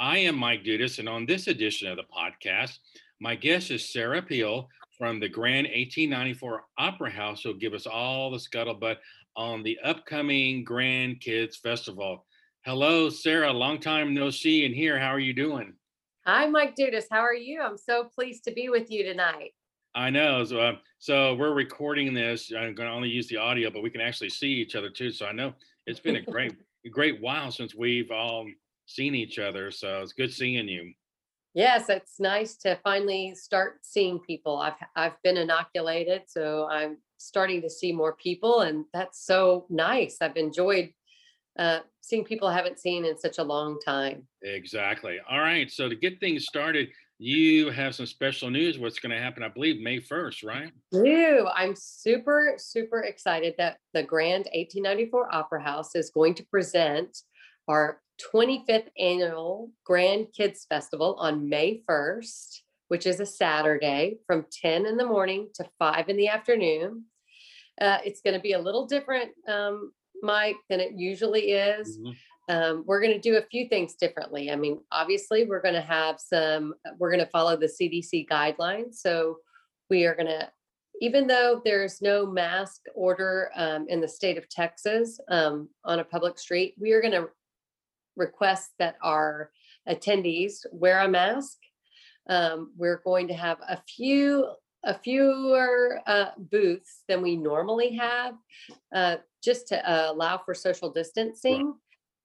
I am Mike Dudas, and on this edition of the podcast, my guest is Sarah Piel from the Grand 1894 Opera House, who'll give us all the scuttlebutt on the upcoming Grand Kids Festival. Hello, Sarah. Long time no see and here. How are you doing? Hi, Mike Dudas. How are you? I'm so pleased to be with you tonight. I know. So, uh, so we're recording this. I'm going to only use the audio, but we can actually see each other too. So I know it's been a great, great while since we've all seen each other. So it's good seeing you. Yes, it's nice to finally start seeing people. I've I've been inoculated, so I'm starting to see more people, and that's so nice. I've enjoyed uh, seeing people I haven't seen in such a long time. Exactly. All right. So to get things started, you have some special news. What's going to happen? I believe May first, right? Do I'm super super excited that the Grand 1894 Opera House is going to present our 25th annual Grand Kids Festival on May 1st, which is a Saturday from 10 in the morning to 5 in the afternoon. Uh, it's going to be a little different, um, Mike, than it usually is. Mm-hmm. Um, we're going to do a few things differently. I mean, obviously, we're going to have some, we're going to follow the CDC guidelines. So we are going to, even though there's no mask order um, in the state of Texas um, on a public street, we are going to request that our attendees wear a mask. Um, we're going to have a few a fewer uh, booths than we normally have, uh, just to uh, allow for social distancing. Right.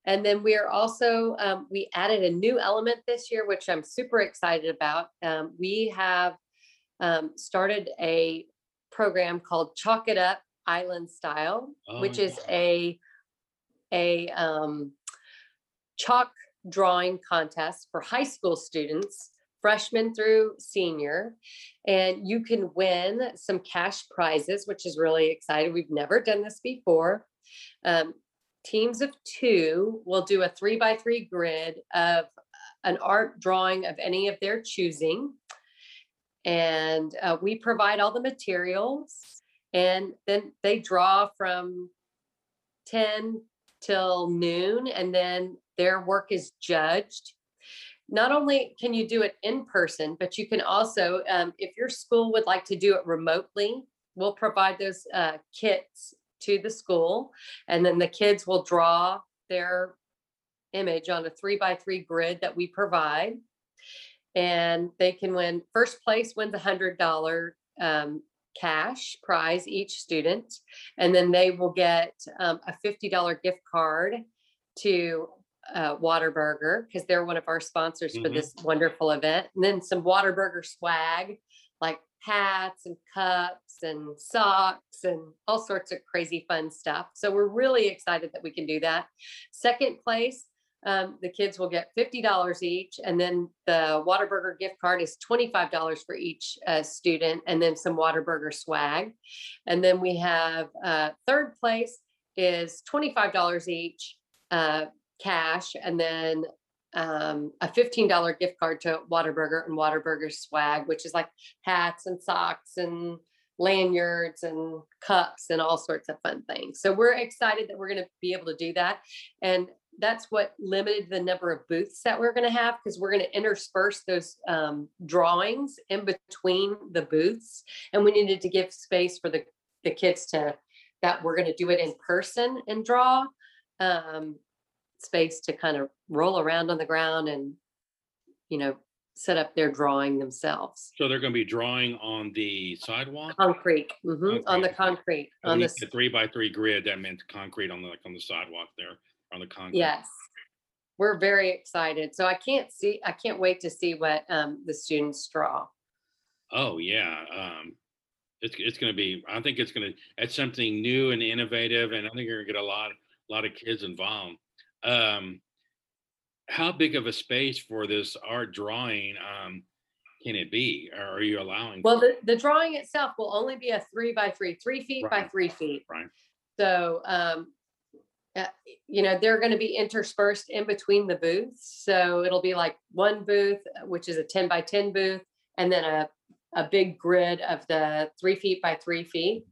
And then we are also um, we added a new element this year, which I'm super excited about. Um, we have um, started a program called Chalk It Up Island Style, oh, which is a a um, chalk drawing contest for high school students, freshman through senior. And you can win some cash prizes, which is really exciting. We've never done this before. Um, teams of two will do a three by three grid of an art drawing of any of their choosing. And uh, we provide all the materials. And then they draw from 10 till noon. And then their work is judged. Not only can you do it in person, but you can also, um, if your school would like to do it remotely, we'll provide those uh, kits to the school, and then the kids will draw their image on a three by three grid that we provide. And they can win first place wins a hundred dollar um, cash prize each student, and then they will get um, a fifty dollar gift card to uh, Whataburger because they're one of our sponsors mm-hmm. for this wonderful event. And then some Whataburger swag like hats and cups and socks and all sorts of crazy fun stuff. So we're really excited that we can do that. Second place, um, the kids will get $50 each, and then the Whataburger gift card is $25 for each uh, student, and then some Whataburger swag. And then we have uh, third place is $25 each. Uh, cash and then um, a $15 gift card to Whataburger and Whataburger swag, which is like hats and socks and lanyards and cups and all sorts of fun things. So we're excited that we're going to be able to do that. And that's what limited the number of booths that we're going to have because we're going to intersperse those um, drawings in between the booths. And we needed to give space for the, the kids to, that we're going to do it in person and draw. Um, space to kind of roll around on the ground and, you know, set up their drawing themselves. So they're going to be drawing on the sidewalk? Concrete, mhm, on the concrete, on the, three by three grid, that meant concrete on the, like, on the sidewalk there, on the concrete. yes. We're very excited. So I can't see, I can't wait to see what um the students draw. Oh, yeah. Um, it's, it's gonna be, I think it's gonna, it's something new and innovative, and I think you're gonna get a lot, a lot of kids involved um, how big of a space for this art drawing um, can it be? Or are you allowing? Well, the, the drawing itself will only be a three by three, three feet by three feet. Right. So, um, uh, you know, they're going to be interspersed in between the booths. So it'll be like one booth, uh, which is a 10 by 10 booth, and then a, a big grid of the three feet by three feet.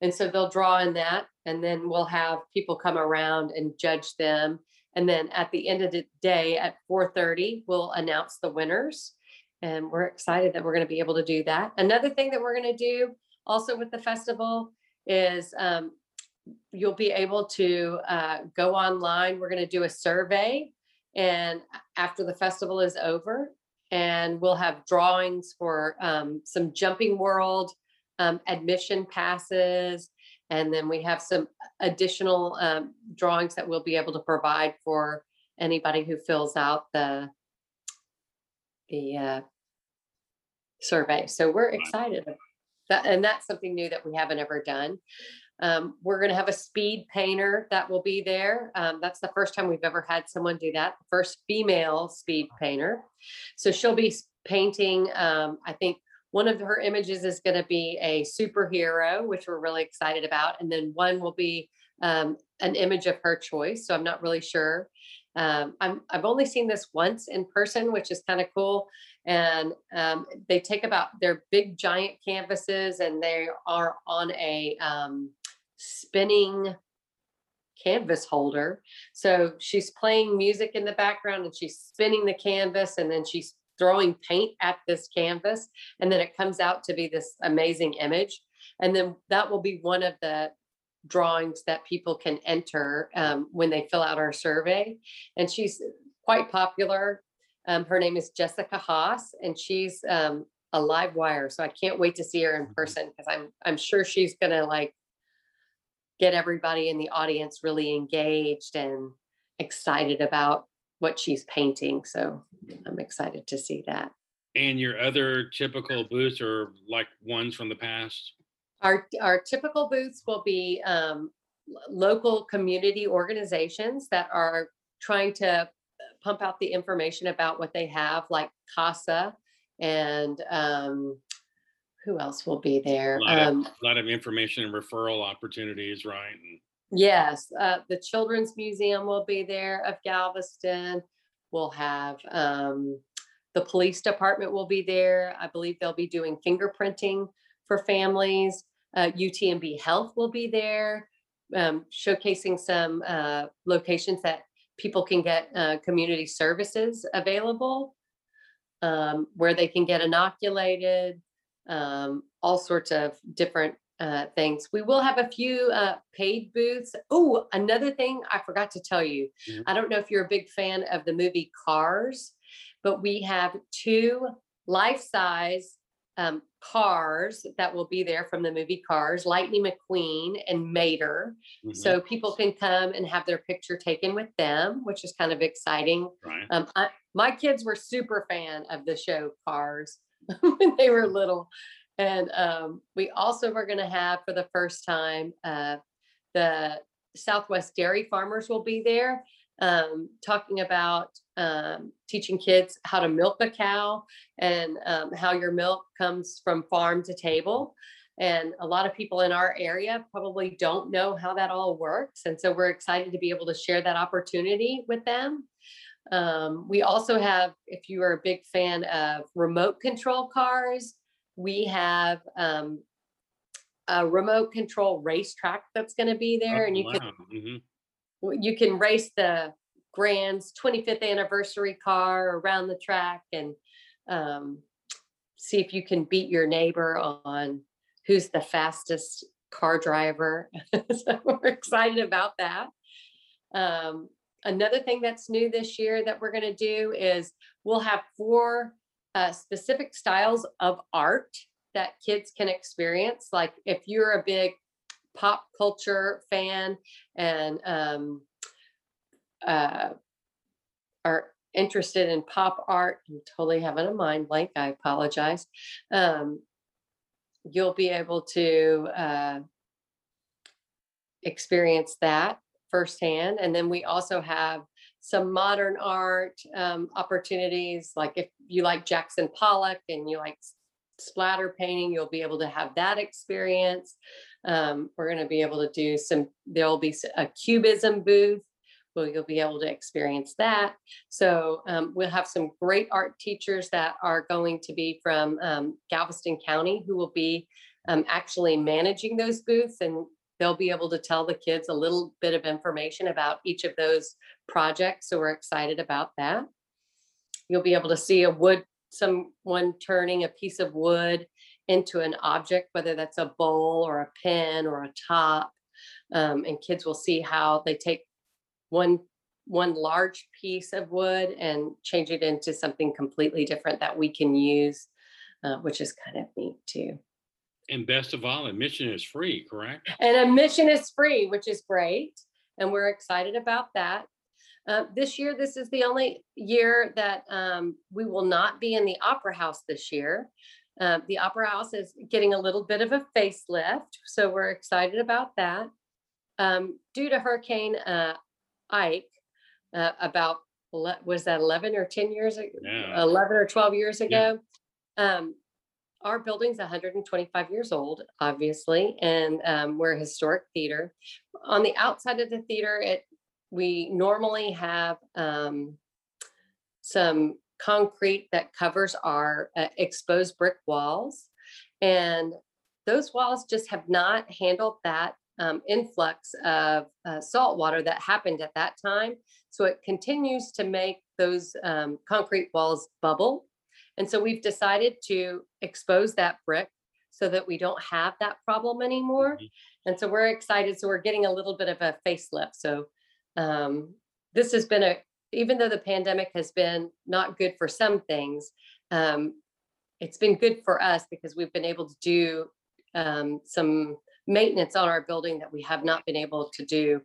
And so they'll draw in that, and then we'll have people come around and judge them And then at the end of the day at 4:30, we'll announce the winners. And we're excited that we're going to be able to do that. Another thing that we're going to do also with the festival is um, you'll be able to uh, go online. We're going to do a survey, and after the festival is over, and we'll have drawings for um, some Jumping World um, admission passes, and then we have some additional um, drawings that we'll be able to provide for anybody who fills out the the uh, survey. So we're excited. That, and that's something new that we haven't ever done. Um, we're going to have a speed painter that will be there. Um, that's the first time we've ever had someone do that. First female speed painter. So she'll be painting. Um, I think one of her images is going to be a superhero, which we're really excited about, and then one will be um, an image of her choice. So I'm not really sure. Um, I'm, I've only seen this once in person, which is kind of cool. And um, they take about their big giant canvases and they are on a um, spinning canvas holder. So she's playing music in the background and she's spinning the canvas and then she's throwing paint at this canvas. And then it comes out to be this amazing image. And then that will be one of the drawings that people can enter um, when they fill out our survey. And she's quite popular. Um, her name is Jessica Haas, and she's um, a live wire. So I can't wait to see her in mm-hmm. person because I'm I'm sure she's gonna like get everybody in the audience really engaged and excited about what she's painting. So I'm excited to see that. And your other typical booths are like ones from the past? Our, our typical booths will be um, local community organizations that are trying to pump out the information about what they have, like CASA and um, who else will be there? A lot, um, of, a lot of information and referral opportunities, right? Yes, uh, the Children's Museum will be there of Galveston. We'll have um, the police department will be there. I believe they'll be doing fingerprinting for families. Uh, UTMB Health will be there, um, showcasing some uh, locations that people can get uh, community services available, um, where they can get inoculated, um, all sorts of different uh, things. We will have a few uh, paid booths. Oh, another thing I forgot to tell you. Mm-hmm. I don't know if you're a big fan of the movie Cars, but we have two life size um, cars that will be there from the movie Cars, Lightning McQueen and Mater. Mm-hmm. So people can come and have their picture taken with them, which is kind of exciting. Right. Um, I, my kids were super fan of the show Cars when they were little. And um, we also were going to have for the first time uh, the Southwest Dairy Farmers will be there um, talking about um, teaching kids how to milk a cow and um, how your milk comes from farm to table. And a lot of people in our area probably don't know how that all works. And so we're excited to be able to share that opportunity with them. Um, we also have, if you are a big fan of remote control cars, we have um, a remote control racetrack that's going to be there, oh, and you wow. can mm-hmm. you can race the Grand's 25th anniversary car around the track and um, see if you can beat your neighbor on who's the fastest car driver. so we're excited about that. Um, another thing that's new this year that we're going to do is we'll have four uh, specific styles of art that kids can experience. Like if you're a big pop culture fan and um, uh, are interested in pop art, I'm totally having a mind blank. I apologize. Um, you'll be able to uh, experience that firsthand. And then we also have some modern art um, opportunities. Like if you like Jackson Pollock and you like splatter painting, you'll be able to have that experience. Um, we're going to be able to do some, there'll be a cubism booth where you'll be able to experience that. So um, we'll have some great art teachers that are going to be from um, Galveston County who will be um, actually managing those booths and they'll be able to tell the kids a little bit of information about each of those projects. So we're excited about that. You'll be able to see a wood, someone turning a piece of wood into an object, whether that's a bowl or a pen or a top. Um, and kids will see how they take one one large piece of wood and change it into something completely different that we can use, uh, which is kind of neat too. And best of all, admission is free, correct? And admission is free, which is great. And we're excited about that. Uh, this year, this is the only year that um, we will not be in the Opera House this year. Uh, the Opera House is getting a little bit of a facelift, so we're excited about that. Um, due to Hurricane uh, Ike, uh, about was that 11 or 10 years ago? Yeah. 11 or 12 years Yeah. ago. Um, our building's 125 years old, obviously, and um, we're a historic theater. On the outside of the theater, it we normally have um, some concrete that covers our uh, exposed brick walls, and those walls just have not handled that um, influx of uh, salt water that happened at that time. So it continues to make those um, concrete walls bubble. And so we've decided to expose that brick so that we don't have that problem anymore. Mhm. And so we're excited. So we're getting a little bit of a facelift. So um, this has been a, even though the pandemic has been not good for some things, um, it's been good for us because we've been able to do um, some maintenance on our building that we have not been able to do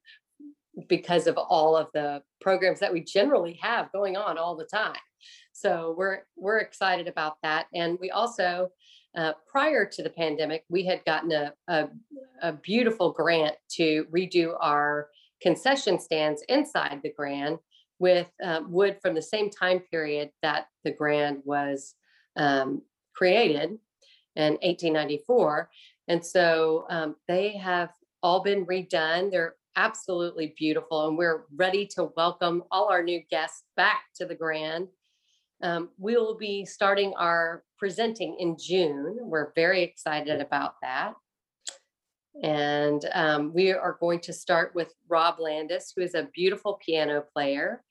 because of all of the programs that we generally have going on all the time. So we're we're excited about that, and we also. Uh, prior to the pandemic, we had gotten a, a, a beautiful grant to redo our concession stands inside the Grand with uh, wood from the same time period that the Grand was um, created in 1894. And so um, they have all been redone. They're absolutely beautiful, and we're ready to welcome all our new guests back to the Grand. Um, we will be starting our presenting in June. We're very excited about that. And um, we are going to start with Rob Landis, who is a beautiful piano player.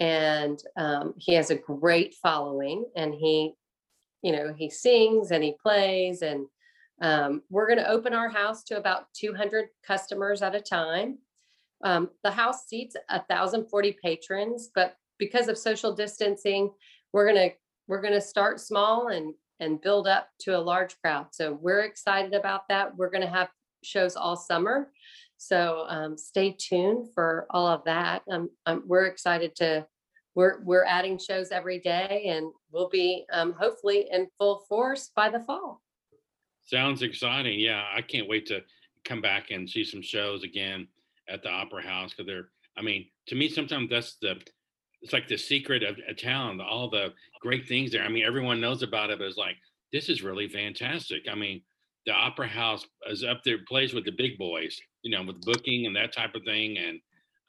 And um, he has a great following, and he, you know, he sings and he plays. And um, we're going to open our house to about 200 customers at a time. Um, the house seats 1,040 patrons, but because of social distancing, we're gonna we're gonna start small and and build up to a large crowd. So we're excited about that. We're gonna have shows all summer. So um, stay tuned for all of that. Um, um, we're excited to, we're, we're adding shows every day and we'll be um, hopefully in full force by the fall. Sounds exciting. Yeah, I can't wait to come back and see some shows again at the Opera House because they're. I mean, to me, sometimes that's the. It's like the secret of a town. All the great things there. I mean, everyone knows about it, but it's like this is really fantastic. I mean, the Opera House is up there, plays with the big boys. You know, with booking and that type of thing, and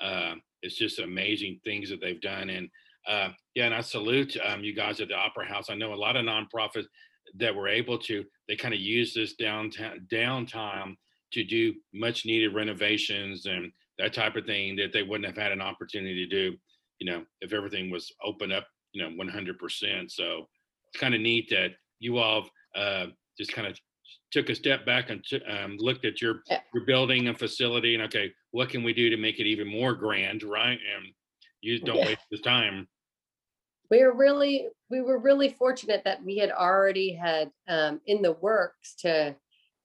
uh, it's just amazing things that they've done. And uh, yeah, and I salute um, you guys at the Opera House. I know a lot of nonprofits that were able to they kind of use this downtown downtime to do much needed renovations and that type of thing that they wouldn't have had an opportunity to do you know if everything was open up you know 100% so it's kind of neat that you all uh, just kind of took a step back and t- um, looked at your Yeah. your building and facility and okay what can we do to make it even more grand right and you don't Yeah. waste the time we were really we were really fortunate that we had already had um, in the works to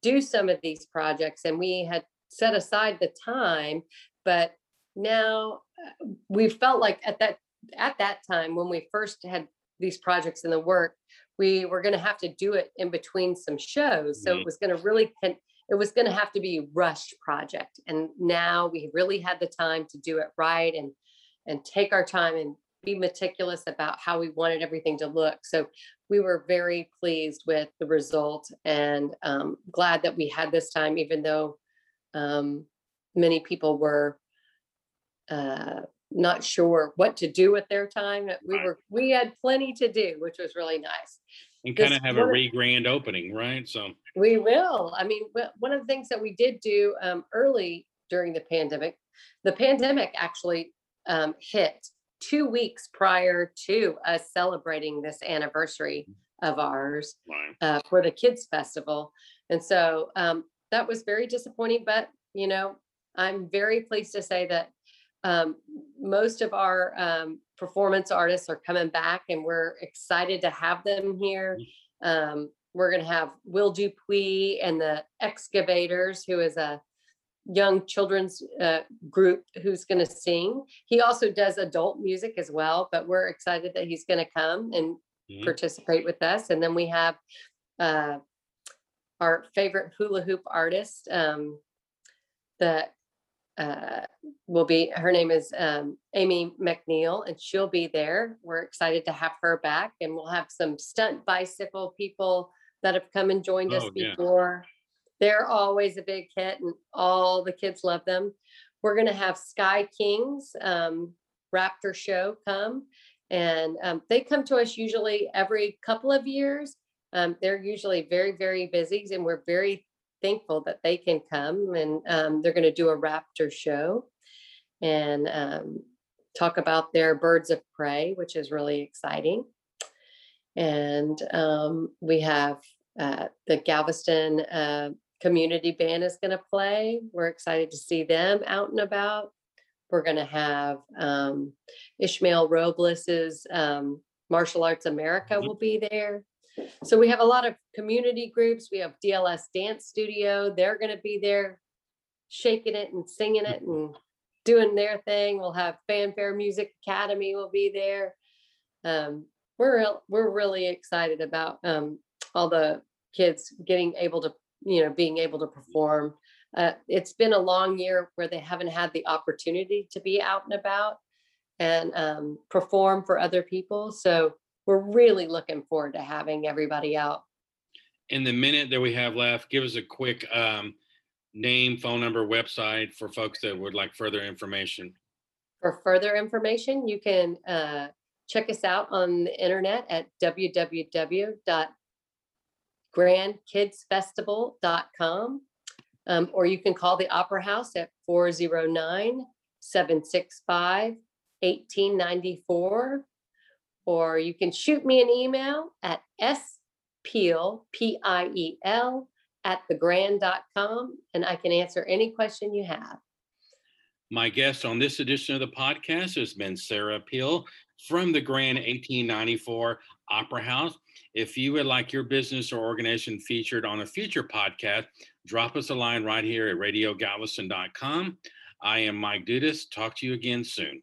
do some of these projects and we had set aside the time but now uh, we felt like at that at that time when we first had these projects in the work we were going to have to do it in between some shows so Mhm. it was going to really it was going to have to be a rushed project and now we really had the time to do it right and and take our time and be meticulous about how we wanted everything to look. So we were very pleased with the result and um, glad that we had this time, even though um, many people were uh, not sure what to do with their time. We Right. were we had plenty to do, which was really nice. and kind This of have a re-grand opening, right? So, We will. I mean, one of the things that we did do um, early during the pandemic, the pandemic actually um, hit two weeks prior to us celebrating this anniversary of ours uh, for the Kids Festival. And so um, that was very disappointing, but you know, I'm very pleased to say that um, most of our um, performance artists are coming back and we're excited to have them here. Um, we're going to have Will Dupuis and the Excavators, who is a young children's uh, group who's going to sing. He also does adult music as well, but we're excited that he's going to come and Mhm. participate with us. And then we have uh, our favorite hula hoop artist um, that uh, will be, her name is um, Amy McNeil, and she'll be there. We're excited to have her back, and we'll have some stunt bicycle people that have come and joined us before. yeah. They're always a big hit, and all the kids love them. We're going to have Sky Kings um, Raptor Show come, and um, they come to us usually every couple of years. Um, they're usually very, very busy, and we're very thankful that they can come. And um, they're going to do a raptor show and um, talk about their birds of prey, which is really exciting. And um, we have uh, the Galveston uh, Community Band is going to play. We're excited to see them out and about. We're going to have um, Ishmael Robles's um, Martial Arts America Mhm. will be there. So we have a lot of community groups. We have DLS Dance Studio. They're going to be there shaking it and singing it and doing their thing. We'll have Fanfare Music Academy will be there. Um, we're real- we're really excited about um, all the kids getting able to you know being able to perform. Uh, it's been a long year where they haven't had the opportunity to be out and about and um, perform for other people. So we're really looking forward to having everybody out. In the minute that we have left, give us a quick um, name, phone number, website for folks that would like further information. For further information, you can uh, check us out on the internet at www.grandkidsfestival.com. Um, or you can call the Opera House at 409 765 1894. Or you can shoot me an email at speel, P I E L, at thegrand.com, and I can answer any question you have. My guest on this edition of the podcast has been Sarah Piel from the Grand 1894 Opera House. If you would like your business or organization featured on a future podcast, drop us a line right here at radiogalveston.com. I am Mike Dudas. Talk to you again soon.